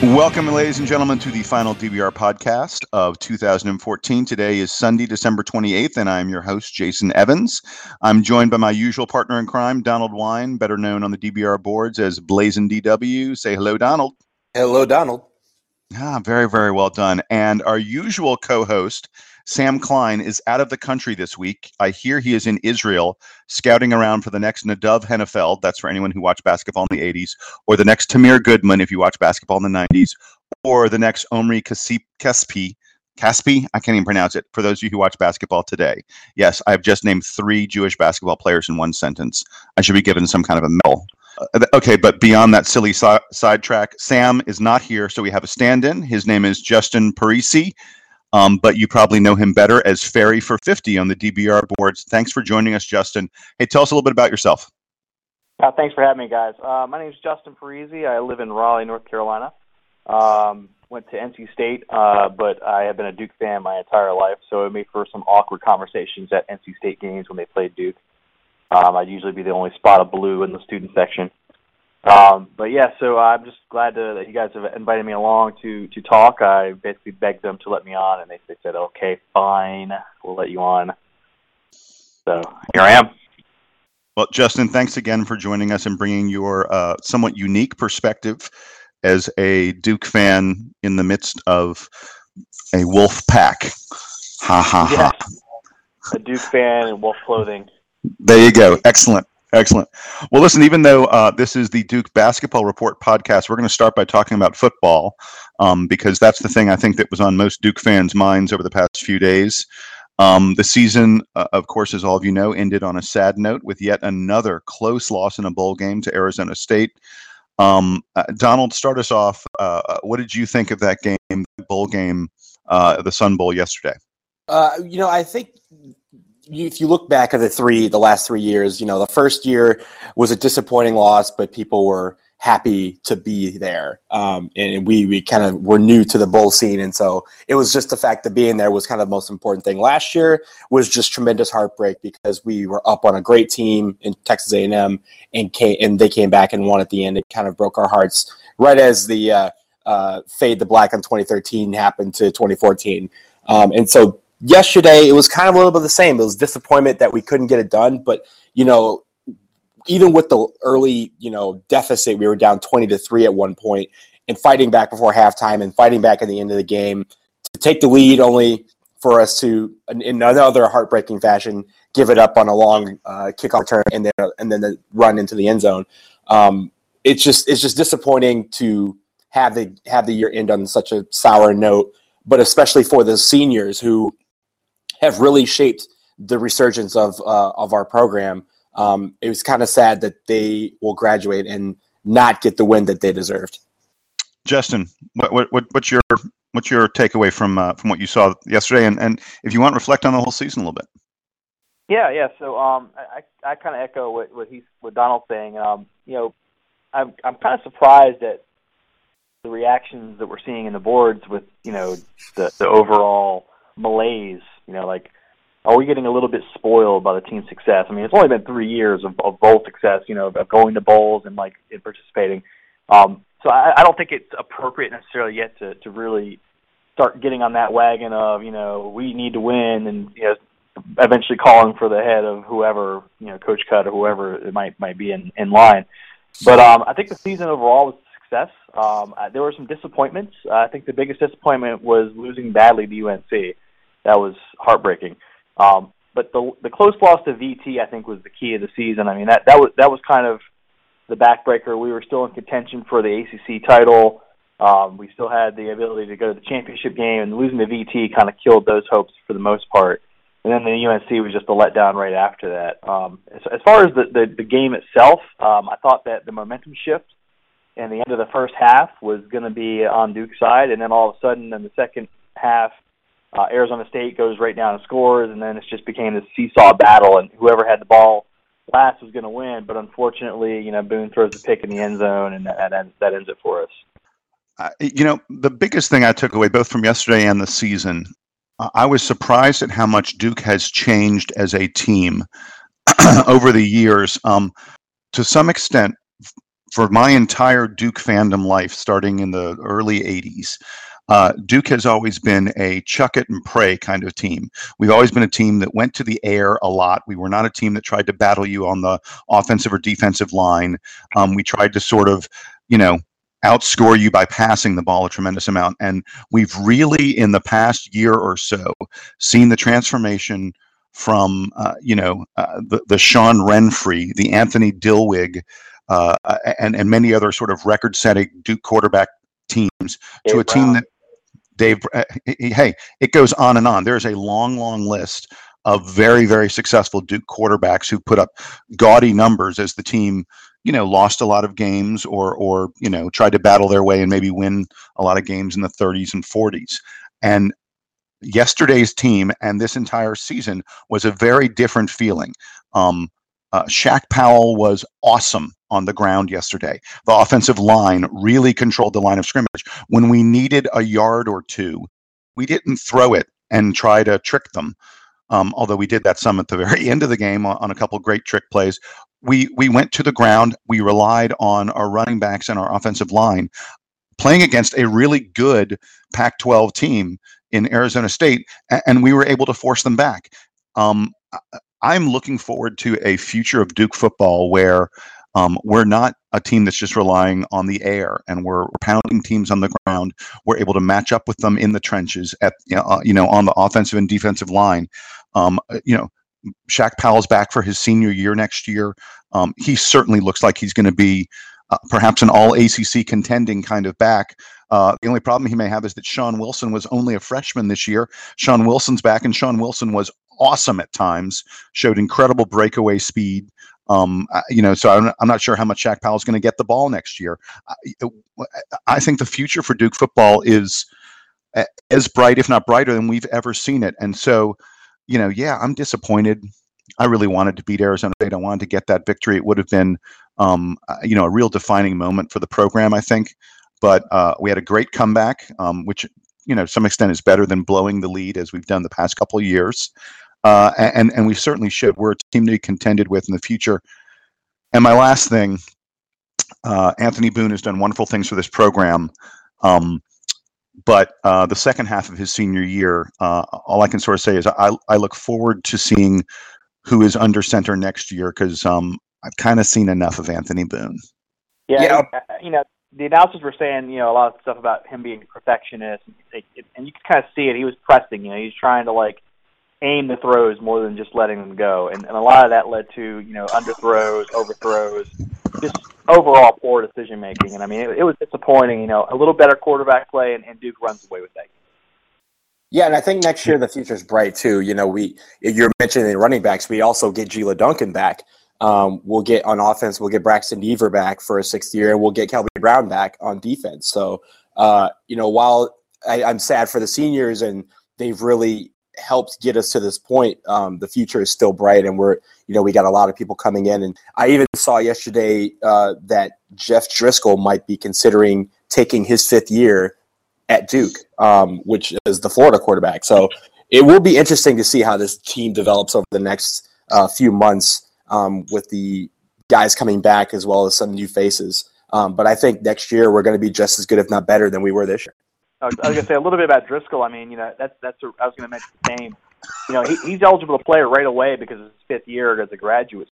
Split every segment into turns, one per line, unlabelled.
Welcome, ladies and gentlemen, to the final DBR podcast of 2014. Today is Sunday, December 28th, and I'm your host, Jason Evans. I'm joined by my usual partner in crime, Donald Wine, better known on the DBR boards as Blazing DW. Say hello, Donald.
Hello, Donald.
Ah, very, very well done. And our usual co host, Sam Klein, is out of the country this week. I hear he is in Israel scouting around for the next Nadav Hennefeld. That's for anyone who watched basketball in the 80s, or the next Tamir Goodman if you watch basketball in the 90s, or the next Omri Caspi. Caspi, I can't even pronounce it. For those of you who watch basketball today, yes, I've just named three Jewish basketball players in one sentence. I should be given some kind of a medal. Uh, okay, but beyond that silly si- sidetrack, Sam is not here, so we have a stand-in. His name is Justin Parisi, um, but you probably know him better as Ferry for 50 on the DBR boards. Thanks for joining us, Justin. Hey, tell us a little bit about yourself.
Uh, thanks for having me, guys. Uh, my name is Justin Parisi. I live in Raleigh, North Carolina. Um, went to NC State, uh, but I have been a Duke fan my entire life, so it made for some awkward conversations at NC State games when they played Duke. Um, I'd usually be the only spot of blue in the student section. Um, but yeah, so I'm just glad to, that you guys have invited me along to to talk. I basically begged them to let me on, and they, they said, "Okay, fine, we'll let you on." So here I am.
Well, Justin, thanks again for joining us and bringing your uh, somewhat unique perspective as a Duke fan in the midst of a wolf pack. Ha ha
yeah. ha. A Duke fan in wolf clothing.
There you go. Excellent. Excellent. Well, listen, even though uh, this is the Duke Basketball Report podcast, we're going to start by talking about football um, because that's the thing I think that was on most Duke fans' minds over the past few days. Um, the season, uh, of course, as all of you know, ended on a sad note with yet another close loss in a bowl game to Arizona State. Um, uh, Donald, start us off. Uh, uh, what did you think of that game, bowl game, uh, the Sun Bowl yesterday?
you know, I think if you look back at the three, the last three years, you know, the first year was a disappointing loss, but people were happy to be there. Um, and we, we kind of were new to the bowl scene. And so it was just the fact that being there was kind of the most important thing. Last year was just tremendous heartbreak because we were up on a great team in Texas A&M and came, and they came back and won at the end. It kind of broke our hearts right as the, uh, uh, fade the black on 2013 happened to 2014. Um, and so yesterday it was kind of a little bit the same. It was disappointment that we couldn't get it done, but you know, even with the early, you know, deficit, we were down 20 to 3 at one point and fighting back before halftime and fighting back at the end of the game to take the lead only for us to in another heartbreaking fashion give it up on a long uh, kickoff return and then and then the run into the end zone. Um, it's just it's just disappointing to have the have the year end on such a sour note, but especially for the seniors who have really shaped the resurgence of uh, of our program. Um, it was kind of sad that they will graduate and not get the win that they deserved.
Justin, what, what what's your what's your takeaway from uh, from what you saw yesterday, and, and if you want, reflect on the whole season a little bit.
Yeah, yeah. So um, I I kind of echo what what he's what Donald's saying. Um, you know, I'm I'm kind of surprised at the reactions that we're seeing in the boards with you know the the overall malaise you know, like, are we getting a little bit spoiled by the team's success? I mean, it's only been three years of, of bowl success, you know, of going to bowls and like in participating. Um, so I, I don't think it's appropriate necessarily yet to to really start getting on that wagon of you know we need to win and you know eventually calling for the head of whoever you know Coach Cut or whoever it might might be in in line. But um, I think the season overall was success. Um, there were some disappointments. Uh, I think the biggest disappointment was losing badly to UNC that was heartbreaking. Um, but the the close loss to VT, I think, was the key of the season. I mean, that that was that was kind of the backbreaker. We were still in contention for the ACC title. Um, we still had the ability to go to the championship game, and losing to VT kind of killed those hopes for the most part. And then the UNC was just a letdown right after that. Um, as, as far as the, the, the game itself, um, I thought that the momentum shift in the end of the first half was going to be on Duke's side, and then all of a sudden in the second half, uh, Arizona State goes right down and scores, and then it just became this seesaw battle, and whoever had the ball last was going to win. But unfortunately, you know, Boone throws a pick in the end zone, and that ends, that ends it for us.
Uh, you know, the biggest thing I took away both from yesterday and the season, I was surprised at how much Duke has changed as a team over the years. Um, to some extent, for my entire Duke fandom life, starting in the early 80s, uh, Duke has always been a chuck it and pray kind of team. We've always been a team that went to the air a lot. We were not a team that tried to battle you on the offensive or defensive line. Um, we tried to sort of, you know, outscore you by passing the ball a tremendous amount. And we've really, in the past year or so, seen the transformation from, uh, you know, uh, the, the Sean Renfree, the Anthony Dilweg, uh, and, and many other sort of record setting Duke quarterback teams to a team that Dave, uh, hey, it goes on and on. There's a long, long list of very, very successful Duke quarterbacks who put up gaudy numbers as the team, you know, lost a lot of games or, or you know, tried to battle their way and maybe win a lot of games in the 30s and 40s. And yesterday's team and this entire season was a very different feeling. Um, uh, Shaq Powell was awesome on the ground yesterday. The offensive line really controlled the line of scrimmage. When we needed a yard or two, we didn't throw it and try to trick them. Um, although we did that some at the very end of the game on, on a couple great trick plays. We we went to the ground. We relied on our running backs and our offensive line, playing against a really good Pac-12 team in Arizona State, and we were able to force them back. Um, I'm looking forward to a future of Duke football where um, we're not a team that's just relying on the air and we're, pounding teams on the ground. We're able to match up with them in the trenches at you know, uh, on the offensive and defensive line. Um, uh, you know, Shaq Powell's back for his senior year next year. Um, he certainly looks like he's going to be uh, perhaps an all ACC contending kind of back. Uh, the only problem he may have is that Sean Wilson was only a freshman this year. Sean Wilson's back, and Sean Wilson was awesome at times, showed incredible breakaway speed. Um, you know, so I'm, I'm not sure how much Shaq Powell's going to get the ball next year. I, I think the future for Duke football is as bright, if not brighter, than we've ever seen it. And so, you know, yeah, I'm disappointed. I really wanted to beat Arizona State. I wanted to get that victory. It would have been, um, uh, you know, a real defining moment for the program, I think. But uh, we had a great comeback, um, which, you know, some extent is better than blowing the lead as we've done the past couple of years. Uh, and and we certainly should. We're a team to be contended with in the future. And my last thing, uh, Anthony Boone has done wonderful things for this program. Um, but uh, the second half of his senior year, uh, all I can sort of say is I, I look forward to seeing who is under center next year because um, I've kind of seen enough of Anthony Boone.
Yeah,
Yeah.
uh, you know, the announcers were saying, you know, a lot of stuff about him being a perfectionist, and, it, it, and you could kind of see it. He was pressing, you know, he's trying to like aim the throws more than just letting them go, and, and a lot of that led to, you know, underthrows, overthrows, just overall poor decision making. And I mean, it, it was disappointing. You know, a little better quarterback play, and, and Duke runs away with that.
Yeah, and I think next year the future's bright too. You know, we you're mentioning running backs. We also get Jela Duncan back. Um, we'll get on offense. We'll get Braxton Deaver back for a sixth year, and we'll get Kelby Brown back on defense. So, uh, you know, while I, I'm sad for the seniors and they've really helped get us to this point, um, the future is still bright, and we're you know we got a lot of people coming in. And I even saw yesterday uh, that Jeff Driskel might be considering taking his fifth year at Duke, um, which is the Florida quarterback. So it will be interesting to see how this team develops over the next uh, few months um, with the guys coming back as well as some new faces. Um, but I think next year we're going to be just as good, if not better, than we were this year.
I was, was to say a little bit about Driskel. I mean, you know, that's that's. A, I was going to mention the same. You know, he, he's eligible to play right away because it's his fifth year as a graduate,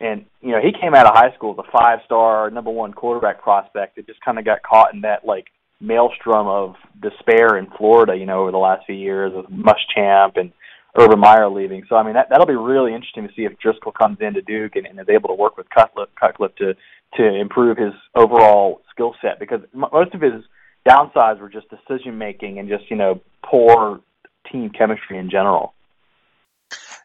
and you know, he came out of high school as a five-star, number one quarterback prospect that just kind of got caught in that like maelstrom of despair in Florida. You know, over the last few years with Muschamp and Urban Meyer leaving. So I mean, that that'll be really interesting to see if Driskel comes into Duke and, and is able to work with Cutcliffe, Cutcliffe to to improve his overall skill set because most of his downsides were just decision making and just you know poor team chemistry in general.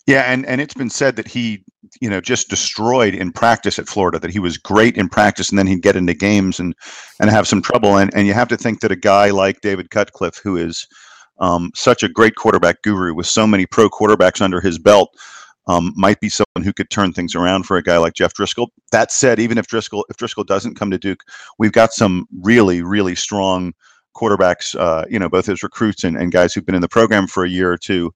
Yeah, and and it's been said that he, you know, just destroyed in practice at Florida. That he was great in practice, and then he'd get into games and and have some trouble. And and you have to think that a guy like David Cutcliffe, who is um, such a great quarterback guru with so many pro quarterbacks under his belt, um, might be someone who could turn things around for a guy like Jeff Driskel. That said, even if Driskel if Driskel doesn't come to Duke, we've got some really really strong quarterbacks. Uh, you know, both as recruits and, and guys who've been in the program for a year or two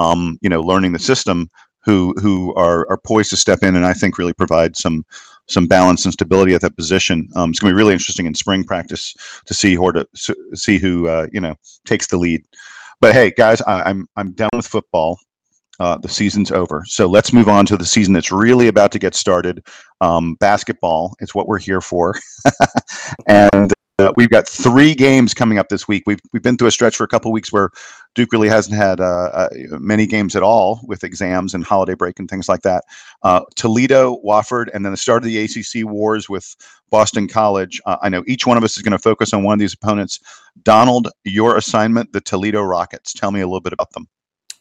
um, you know, learning the system who who are are poised to step in and I think really provide some some balance and stability at that position. Um, it's going to be really interesting in spring practice to see who to see who uh, you know takes the lead. But hey, guys, I, I'm I'm done with football. Uh, the season's over. So let's move on to the season that's really about to get started. Um, basketball is what we're here for. and uh, we've got three games coming up this week. We've, we've been through a stretch for a couple weeks where Duke really hasn't had uh, uh, many games at all with exams and holiday break and things like that. Uh, Toledo, Wofford, and then the start of the ACC wars with Boston College. Uh, I know each one of us is going to focus on one of these opponents. Donald, your assignment, the Toledo Rockets. Tell me a little bit about them.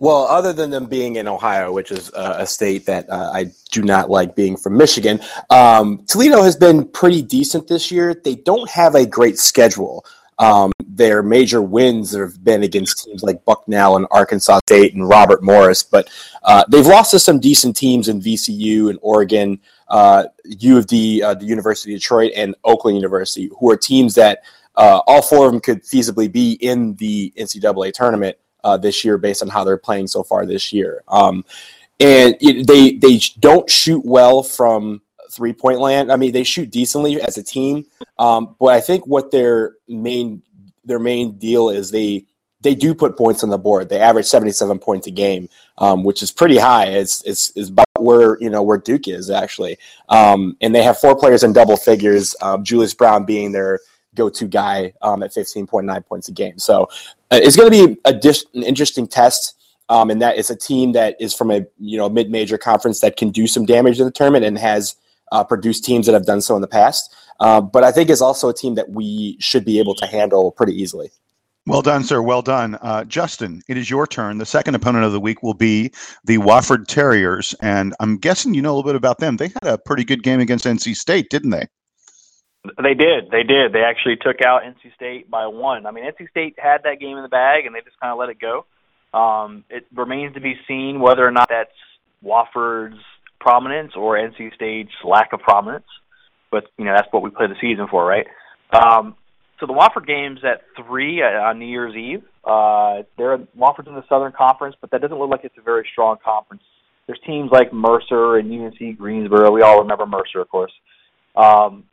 Well, other than them being in Ohio, which is uh, a state that uh, I do not like being from Michigan, um, Toledo has been pretty decent this year. They don't have a great schedule. Um, their major wins have been against teams like Bucknell and Arkansas State and Robert Morris, but uh, they've lost to some decent teams in VCU and Oregon, uh, U of D, uh, the University of Detroit, and Oakland University, who are teams that uh, all four of them could feasibly be in the NCAA tournament uh, this year based on how they're playing so far this year. Um, and it, they they don't shoot well from three point land. I mean, they shoot decently as a team, um, but I think what their main their main deal is they they do put points on the board. They average seventy seven points a game, um, which is pretty high. It's, it's it's about where you know where Duke is actually, um, and they have four players in double figures. Um, Julius Brown being their go-to guy um, at 15.9 points a game. So uh, it's going to be a dis- an interesting test. Um, and that it's a team that is from a you know mid-major conference that can do some damage in the tournament and has uh, produced teams that have done so in the past. Uh, but I think is also a team that we should be able to handle pretty easily.
Well done, sir. Well done. Uh, Justin, it is your turn. The second opponent of the week will be the Wofford Terriers. And I'm guessing you know a little bit about them. They had a pretty good game against NC State, didn't they?
They did. They did. They actually took out NC State by one. I mean, NC State had that game in the bag, and they just kind of let it go. Um, it remains to be seen whether or not that's Wofford's prominence or NC State's lack of prominence. But you know, that's what we play the season for, right? Um, so the Wofford game's at three on New Year's Eve. Uh, they're Wofford's in the Southern Conference, but that doesn't look like it's a very strong conference. There's teams like Mercer and UNC Greensboro. We all remember Mercer, of course. Um,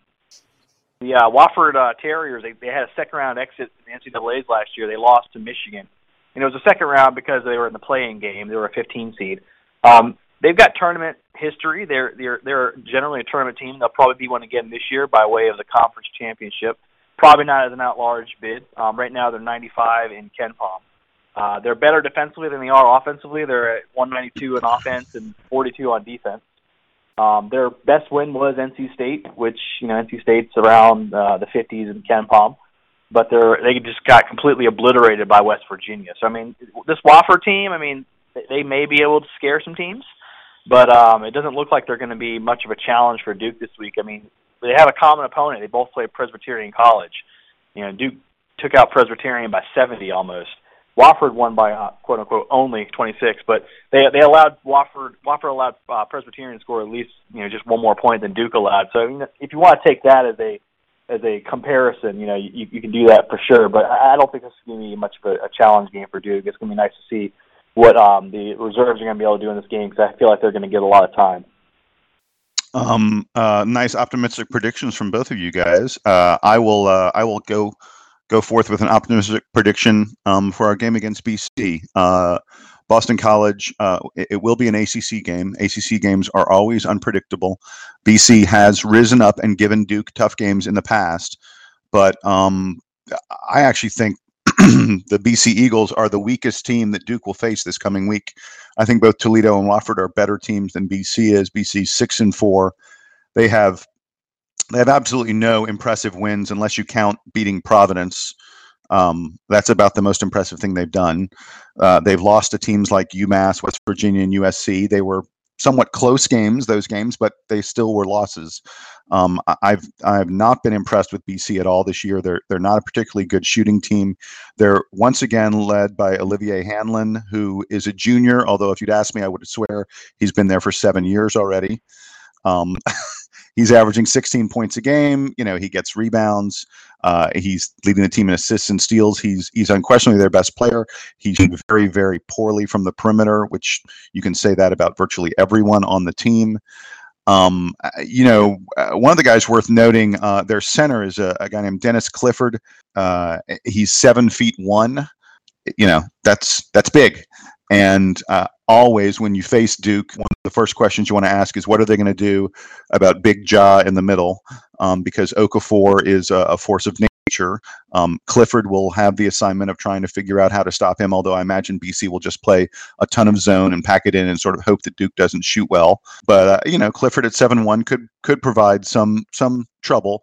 the uh, Wofford uh, Terriers, they, they had a second round exit in the NCAA's last year. They lost to Michigan. And it was a second round because they were in the playing game. They were a 15 seed. Um, they've got tournament history. They're they're they're generally a tournament team. They'll probably be one again this year by way of the conference championship. Probably not as an at-large bid. Um, right now they're 95 in KenPom. Uh, they're better defensively than they are offensively. They're at 192 in offense and 42 on defense. Um, their best win was NC State, which you know NC State's around uh, the 50s in KenPom, but they're they just got completely obliterated by West Virginia. So I mean, this Wofford team, I mean, they may be able to scare some teams, but um, it doesn't look like they're going to be much of a challenge for Duke this week. I mean, they have a common opponent. They both play Presbyterian College. You know, Duke took out Presbyterian by 70 almost. Wofford won by uh, quote unquote only 26, but they they allowed Wofford Wofford allowed uh, Presbyterian score at least you know just one more point than Duke allowed. So if you want to take that as a as a comparison, you know you, you can do that for sure. But I don't think this is going to be much of a, a challenge game for Duke. It's going to be nice to see what um, the reserves are going to be able to do in this game because I feel like they're going to get a lot of time.
Um, uh, nice optimistic predictions from both of you guys. Uh, I will uh, I will go go forth with an optimistic prediction um, for our game against BC. Uh, Boston College, uh, it, will be an ACC game. ACC games are always unpredictable. BC has risen up and given Duke tough games in the past, but um, I actually think the BC Eagles are the weakest team that Duke will face this coming week. I think both Toledo and Wofford are better teams than BC is. BC six and four. They have they have absolutely no impressive wins unless you count beating Providence. Um, that's about the most impressive thing they've done. Uh, they've lost to teams like UMass, West Virginia, and USC. They were somewhat close games, those games, but they still were losses. Um, I've I've not been impressed with BC at all this year. They're they're not a particularly good shooting team. They're once again led by Olivier Hanlon, who is a junior. Although if you'd ask me, I would swear he's been there for seven years already. Um, he's averaging 16 points a game. You know, he gets rebounds. Uh, he's leading the team in assists and steals. He's he's unquestionably their best player. He's very very poorly from the perimeter, which you can say that about virtually everyone on the team. Um, uh, you know, uh, one of the guys worth noting, uh, their center is a, a, guy named Dennis Clifford. Uh, he's seven feet one. You know, that's that's big. And uh, always, when you face Duke, one of the first questions you want to ask is, what are they going to do about Big Jah in the middle? Um, because Okafor is a, a force of nature. Um, Clifford will have the assignment of trying to figure out how to stop him. Although I imagine BC will just play a ton of zone and pack it in and sort of hope that Duke doesn't shoot well. But uh, you know, Clifford at seven one could could provide some some trouble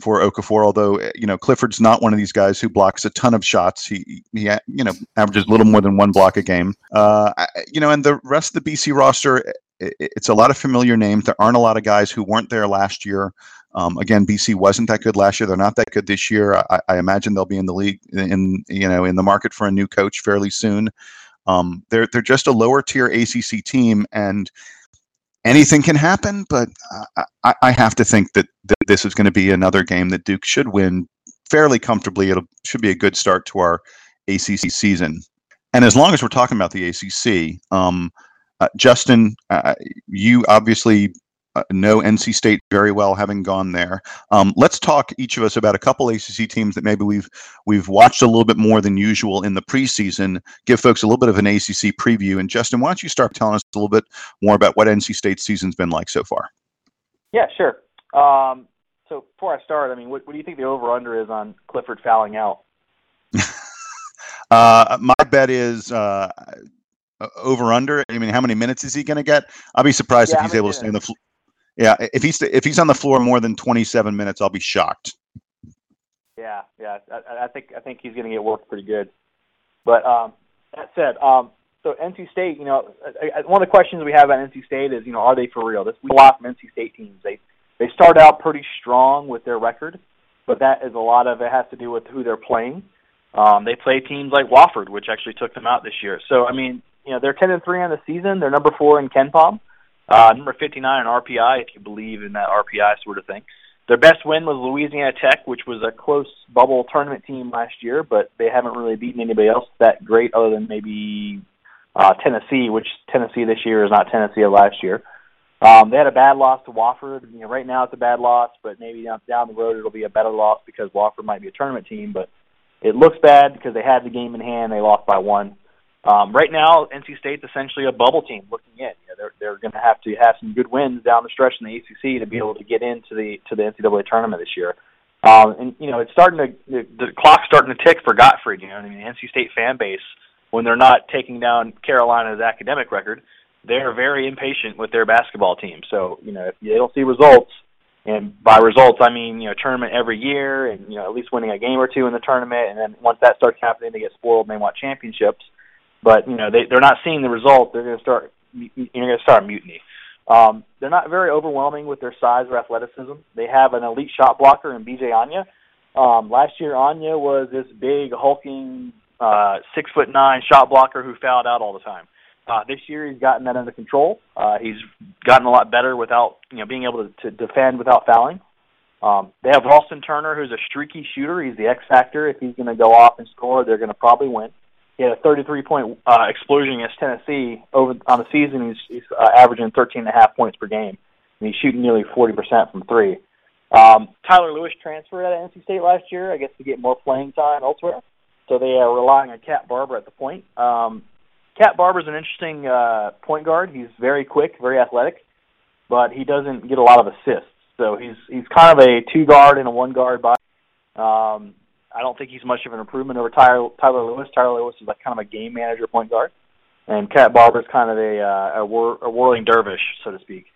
for Okafor. Although eh, you know Clifford's not one of these guys who blocks a ton of shots. He he you know averages a little more than one block a game. Uh, you know, and the rest of the BC roster, it, it's a lot of familiar names. There aren't a lot of guys who weren't there last year. Um, again, BC wasn't that good last year. They're not that good this year. I, I, imagine they'll be in the league in you know in the market for a new coach fairly soon. Um, they're they're just a lower tier ACC team, and anything can happen, but I, I have to think that, that this is going to be another game that Duke should win fairly comfortably. It should be a good start to our ACC season. And as long as we're talking about the ACC, um, uh, Justin, uh, you obviously uh, know NC State very well, having gone there. Um, let's talk each of us about a couple ACC teams that maybe we've we've watched a little bit more than usual in the preseason. Give folks a little bit of an ACC preview. And Justin, why don't you start telling us a little bit more about what NC State's season's been like so far?
Yeah, sure. Um, so before I start, I mean, what, what do you think the over under is on Clifford fouling out?
uh, my bet is uh, over under. I mean, how many minutes is he going to get? I'll be surprised yeah, if he's able minutes? to stay on the floor. Yeah, if he's if he's on the floor more than 27 minutes, I'll be shocked.
Yeah, yeah, I, I think I think he's going to get worked pretty good. But um, that said, um, so NC State, you know, I, I, one of the questions we have about NC State is, you know, are they for real? This we from NC State teams. They they start out pretty strong with their record, but that is a lot of it has to do with who they're playing. Um, they play teams like Wofford, which actually took them out this year. So I mean, you know, they're ten and three on the season. They're number four in KenPom. Uh, number 59 in RPI, if you believe in that RPI sort of thing. Their best win was Louisiana Tech, which was a close bubble tournament team last year, but they haven't really beaten anybody else that great other than maybe uh, Tennessee, which Tennessee this year is not Tennessee of last year. Um, they had a bad loss to Wofford. You know, right now it's a bad loss, but maybe down, down the road it'll be a better loss because Wofford might be a tournament team. But it looks bad because they had the game in hand. They lost by one. Um, right now, NC State's essentially a bubble team looking in. You know, they're they're going to have to have some good wins down the stretch in the ACC to be able to get into the to the NCAA tournament this year. Um, and you know, it's starting to the, the clock's starting to tick for Gottfried. You know, I mean, the NC State fan base when they're not taking down Carolina's academic record, they're very impatient with their basketball team. So you know, if they don't see results, and by results I mean you know tournament every year, and you know at least winning a game or two in the tournament, and then once that starts happening, they get spoiled and they want championships but you know they they're not seeing the result. They're going to start you're going to start mutiny. Um, they're not very overwhelming with their size or athleticism. They have an elite shot blocker in BeeJay Anya. Um, last year, Anya was this big, hulking, uh, six foot nine shot blocker who fouled out all the time. Uh, this year, he's gotten that under control. Uh, he's gotten a lot better without, you know, being able to, to defend without fouling. Um, they have Ralston Turner, who's a streaky shooter. He's the X factor. If he's going to go off and score, they're going to probably win. He had a 33 point uh, explosion against Tennessee over on the season. He's, he's uh, averaging 13 and a half points per game, and he's shooting nearly 40% from three. Um, Tyler Lewis transferred out of NC State last year, I guess, to get more playing time elsewhere. So they are relying on Cat Barber at the point. Um, Cat Barber's an interesting uh, point guard. He's very quick, very athletic, but he doesn't get a lot of assists. So he's he's kind of a two guard and a one guard by. Um, I don't think he's much of an improvement over Tyler, Tyler Lewis. Tyler Lewis is like kind of a game manager point guard, and Cat Barber is kind of a uh, a, whir- a whirling dervish, so to speak.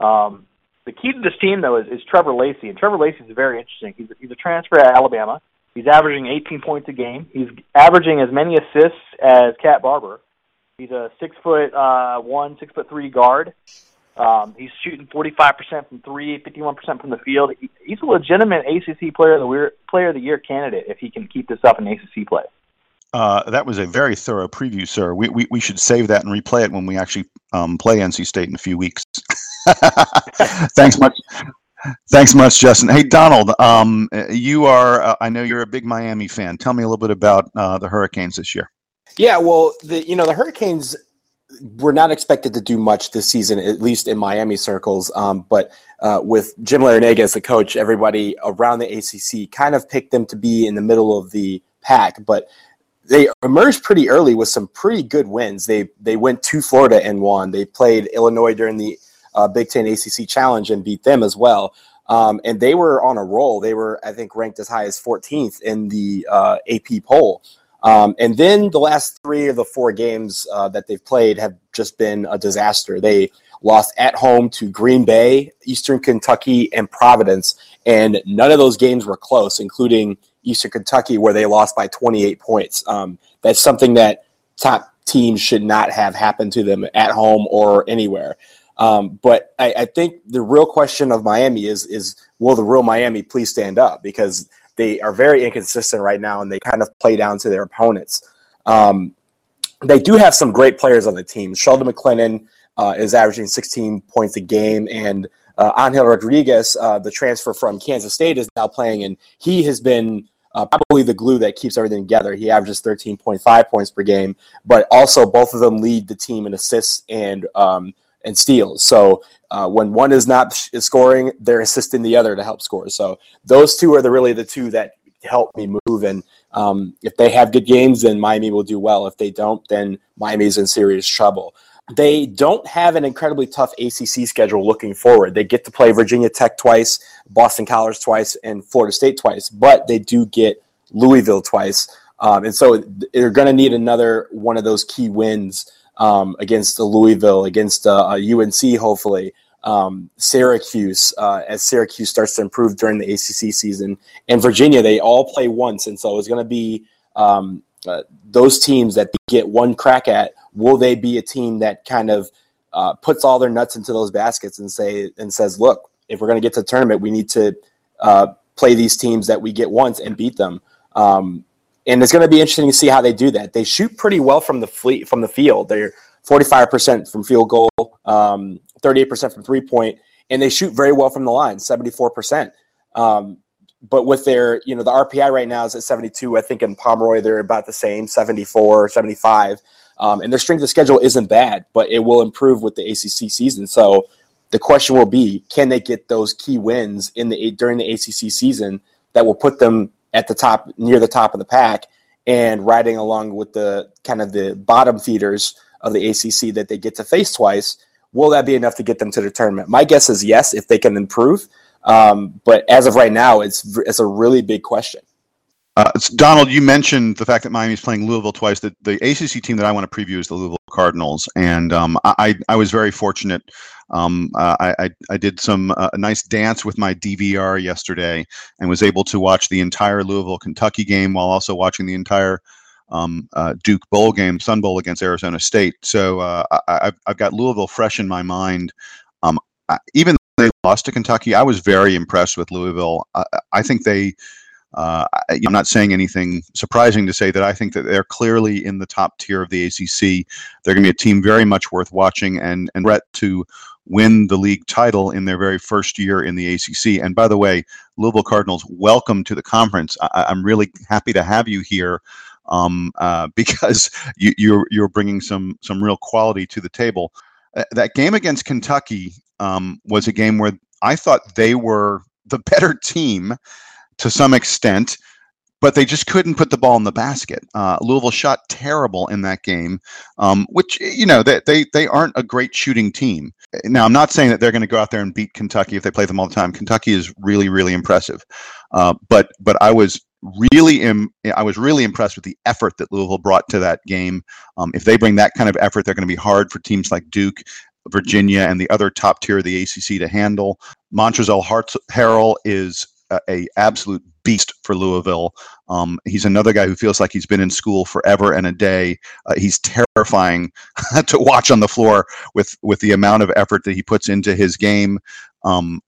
Um, the key to this team, though, is, is Trevor Lacey, and Trevor Lacey is very interesting. He's he's a transfer at Alabama. He's averaging 18 points a game. He's averaging as many assists as Cat Barber. He's a six foot uh, one, six foot three guard. Um, he's shooting 45% from three, 51% from the field. He, he's a legitimate ACC player of the year, player of the year candidate if he can keep this up in ACC play.
Uh, that was a very thorough preview, sir. We, we, we should save that and replay it when we actually um, play NC State in a few weeks. Thanks much. Thanks much, Justin. Hey, Donald, um, you are, uh, I know you're a big Miami fan. Tell me a little bit about uh, the Hurricanes this year.
Yeah, well, the you know the Hurricanes we're not expected to do much this season, at least in Miami circles. Um, but uh, with Jim Larrañaga as the coach, everybody around the ACC kind of picked them to be in the middle of the pack. But they emerged pretty early with some pretty good wins. They they went to Florida and won. They played Illinois during the uh, Big Ten ACC Challenge and beat them as well. Um, and they were on a roll. They were, I think, ranked as high as 14th in the uh, AP poll. Um, and then the last three of the four games uh, that they've played have just been a disaster. They lost at home to Green Bay, Eastern Kentucky, and Providence, and none of those games were close, including Eastern Kentucky, where they lost by 28 points. Um, that's something that top teams should not have happened to them at home or anywhere. Um, but I, I, think the real question of Miami is is will the real Miami please stand up because they are very inconsistent right now and they kind of play down to their opponents. Um, they do have some great players on the team. Sheldon McClellan uh, is averaging 16 points a game, and uh, Angel Rodriguez, uh, the transfer from Kansas State, is now playing, and he has been uh, probably the glue that keeps everything together. He averages 13.5 points per game, but also both of them lead the team in assists and um, and steals. So uh, when one is not scoring, they're assisting the other to help score. So those two are the really the two that help me move. And um, if they have good games, then Miami will do well. If they don't, then Miami's in serious trouble. They don't have an incredibly tough ACC schedule looking forward. They get to play Virginia Tech twice, Boston College twice, and Florida State twice, but they do get Louisville twice. Um, and so they're going to need another one of those key wins um, against Louisville, against uh, UNC, uh, hopefully. Um, Syracuse, uh, as Syracuse starts to improve during the ACC season, and Virginia, they all play once, and so it's going to be um, uh, those teams that get one crack at. Will they be a team that kind of uh, puts all their nuts into those baskets and say and says, "Look, if we're going to get to the tournament, we need to uh, play these teams that we get once and beat them." Um, and it's going to be interesting to see how they do that. They shoot pretty well from the fleet from the field. They're 45% from field goal, um, 38% from three point, and they shoot very well from the line, 74%. Um, but with their, you know, the RPI right now is at 72. I think in Pomeroy they're about the same, 74, 75. Um, and their strength of schedule isn't bad, but it will improve with the ACC season. So the question will be, can they get those key wins in the during the ACC season that will put them at the top, near the top of the pack, and riding along with the kind of the bottom feeders of the ACC that they get to face twice. Will that be enough to get them to the tournament? My guess is yes, if they can improve. Um, but as of right now, it's it's a really big question.
Uh, Donald, you mentioned the fact that Miami's playing Louisville twice. The, the ACC team that I want to preview is the Louisville Cardinals, and um, I, I was very fortunate. Um, uh, I, I did some uh, a nice dance with my DVR yesterday, and was able to watch the entire Louisville Kentucky game while also watching the entire um, uh, Duke bowl game, Sun Bowl against Arizona State. So uh, I, have I've got Louisville fresh in my mind. Um, I, even though they lost to Kentucky, I was very impressed with Louisville. I, I think they uh, I'm not saying anything surprising to say that I think that they're clearly in the top tier of the ACC. They're going to be a team very much worth watching and and threat to win the league title in their very first year in the ACC. And by the way, Louisville Cardinals, welcome to the conference. I, am really happy to have you here um, uh, because you, you're you're bringing some some real quality to the table. Uh, that game against Kentucky um, was a game where I thought they were the better team to some extent, but they just couldn't put the ball in the basket. Uh, Louisville shot terrible in that game, um, which you know they, they they aren't a great shooting team. Now I'm not saying that they're going to go out there and beat Kentucky if they play them all the time. Kentucky is really really impressive, uh, but but I was really Im- I was really impressed with the effort that Louisville brought to that game. Um, if they bring that kind of effort, they're going to be hard for teams like Duke. Virginia and the other top tier of the ACC to handle. Montrezl Harrell is a, absolute beast for Louisville. Um, he's another guy who feels like he's been in school forever and a day. Uh, he's terrifying to watch on the floor with with the amount of effort that he puts into his game. Um,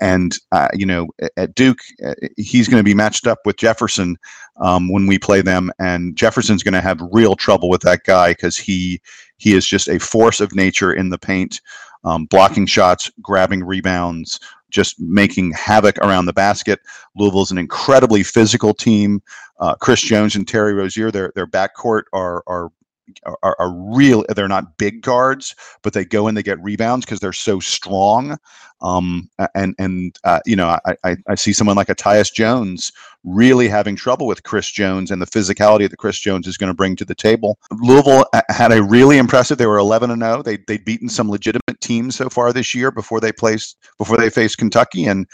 and uh, you know, at Duke, uh, he's going to be matched up with Jefferson um, when we play them, and Jefferson's going to have real trouble with that guy because he he is just a force of nature in the paint, um, blocking shots, grabbing rebounds, just making havoc around the basket. Louisville's an incredibly physical team. Uh, Chris Jones and Terry Rozier, their their backcourt are are are, are real. They're not big guards, but they go and they get rebounds because they're so strong. Um, and and uh, you know, I, I, I see someone like a Tyus Jones really having trouble with Chris Jones and the physicality that Chris Jones is going to bring to the table. Louisville uh, had a really impressive. They were 11 and 0. They they'd beaten some legitimate teams so far this year before they placed before they faced Kentucky and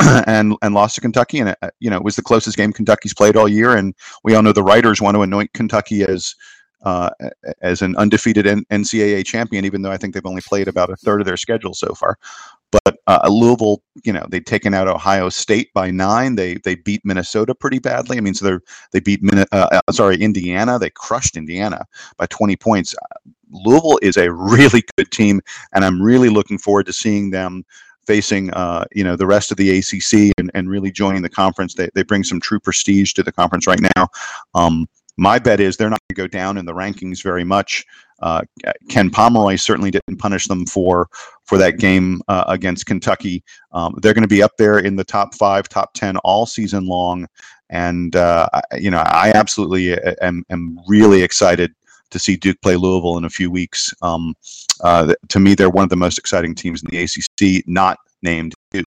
and and lost to Kentucky. And uh, you know, it was the closest game Kentucky's played all year. And we all know the writers want to anoint Kentucky as uh, as an undefeated NCAA champion, even though I think they've only played about a third of their schedule so far. But uh, Louisville, you know, they'd taken out Ohio State by nine. They they beat Minnesota pretty badly. I mean, so they they beat Min- uh, uh, sorry Indiana. They crushed Indiana by 20 points. Louisville is a really good team, and I'm really looking forward to seeing them facing uh, you know the rest of the ACC and, and really joining the conference. They, they bring some true prestige to the conference right now. Um, my bet is they're not going to go down in the rankings very much. Uh, Ken Pomeroy certainly didn't punish them for for that game uh, against Kentucky. Um, they're going to be up there in the top five, top ten all season long, and uh, you know I absolutely am, am really excited to see Duke play Louisville in a few weeks. Um, uh, to me, they're one of the most exciting teams in the ACC, not named Duke.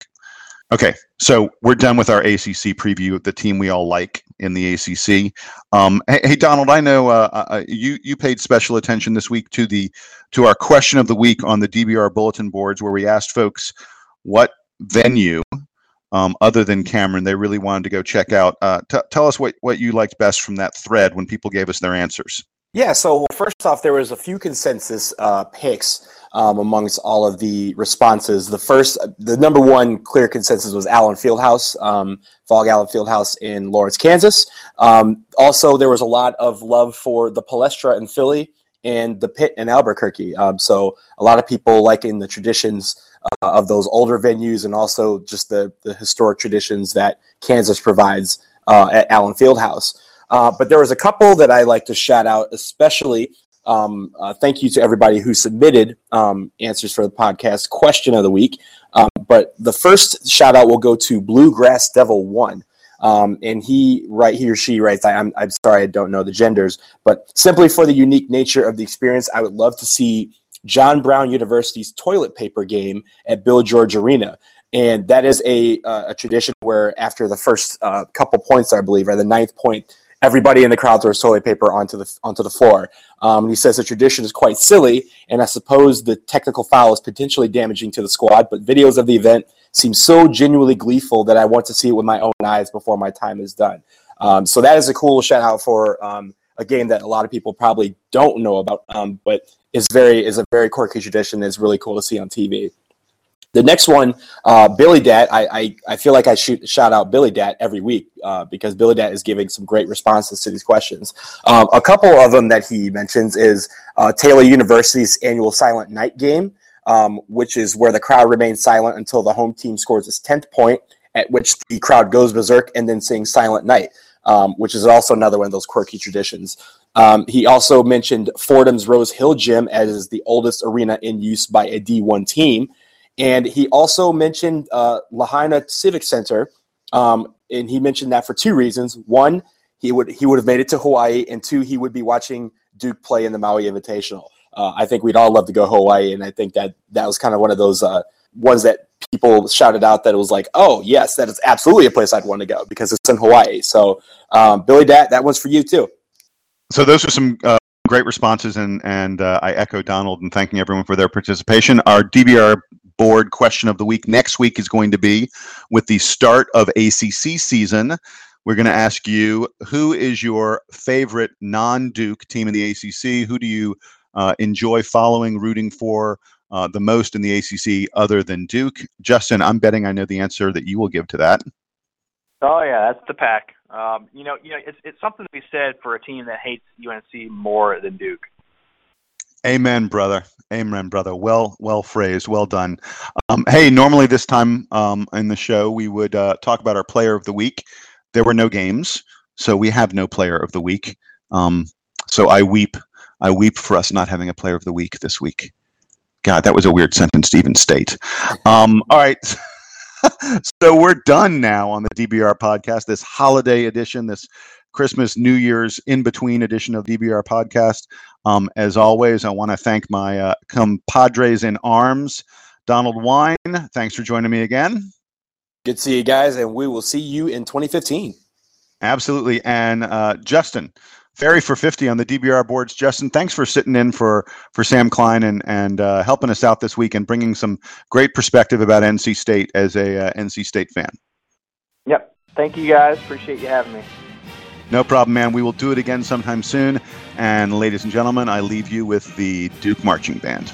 Okay, so we're done with our ACC preview of the team we all like in the ACC. Um, hey, hey, Donald, I know uh, uh, uh, you you paid special attention this week to the to our question of the week on the DBR bulletin boards, where we asked folks what venue um, other than Cameron they really wanted to go check out. Uh, t- tell us what what you liked best from that thread when people gave us their answers.
Yeah, so first off, there was a few consensus uh, picks um, amongst all of the responses. The first, the number one clear consensus was Allen Fieldhouse, um, Phog Allen Fieldhouse in Lawrence, Kansas. Um, also, there was a lot of love for the Palestra in Philly and the Pit in Albuquerque. Um, so a lot of people liking the traditions uh, of those older venues and also just the, the historic traditions that Kansas provides uh, at Allen Fieldhouse. Uh, but there was a couple that I like to shout out, especially. Um, uh, thank you to everybody who submitted um, answers for the podcast question of the week. Um, but the first shout out will go to Bluegrass Devil One. Um, and he right he or she writes I, I'm, I'm sorry i don't know the genders but simply for the unique nature of the experience i would love to see john brown university's toilet paper game at bill george arena and that is a, uh, a tradition where after the first uh, couple points i believe or the ninth point everybody in the crowd throws toilet paper onto the onto the floor. Um, he says the tradition is quite silly, and I suppose the technical foul is potentially damaging to the squad. But videos of the event seem so genuinely gleeful that I want to see it with my own eyes before my time is done. Um, so that is a cool shout out for um, a game that a lot of people probably don't know about, um, but is very is a very quirky tradition. Is really cool to see on TV. The next one, uh, Billy Dat, I, I, I, feel like I shoot, shout out Billy Dat every week uh, because Billy Dat is giving some great responses to these questions. Um, a couple of them that he mentions is uh, Taylor University's annual Silent Night game, um, which is where the crowd remains silent until the home team scores its 10th point, at which the crowd goes berserk and then sings Silent Night, um, which is also another one of those quirky traditions. Um, he also mentioned Fordham's Rose Hill Gym as the oldest arena in use by a D1 team and he also mentioned uh, Lahaina Civic Center, um, and he mentioned that for two reasons. One, he would he would have made it to Hawaii, and two, he would be watching Duke play in the Maui Invitational. Uh, I think we'd all love to go Hawaii, and I think that that was kind of one of those uh, ones that people shouted out that it was like, oh yes, that is absolutely a place I'd want to go because it's in Hawaii. So um, Billy Dat, that one's for you too.
So those are some uh, great responses, and and uh, I echo Donald and thanking everyone for their participation. Our DBR board question of the week next week is going to be with the start of ACC season. We're going to ask you who is your favorite non Duke team in the ACC? Who do you uh, enjoy following, rooting for uh, the most in the ACC other than Duke? Justin, I'm betting I know the answer that you will give to that.
Oh yeah, that's the pack. Um, you know, you know, it's it's something to be said for a team that hates UNC more than Duke.
Amen, brother. Amen, brother. Well, well phrased. Well done. Um, hey, normally this time um, in the show we would uh, talk about our player of the week. There were no games, so we have no player of the week. Um, so I weep. I weep for us not having a player of the week this week. God, that was a weird sentence to even state. Um, all right. so we're done now on the DBR podcast, this holiday edition, this Christmas, New Year's in between edition of DBR podcast. Um, as always, I want to thank my uh, compadres in arms, Donald Wine. Thanks for joining me again.
Good to see you guys, and we will see you in 2015.
Absolutely. And uh, Justin, Ferry for 50 on the DBR boards. Justin, thanks for sitting in for for Sam Klein and and uh, helping us out this week and bringing some great perspective about NC State as a uh, NC State fan.
Yep. Thank you guys. Appreciate you having me.
No problem, man. We will do it again sometime soon. And ladies and gentlemen, I leave you with the Duke Marching Band.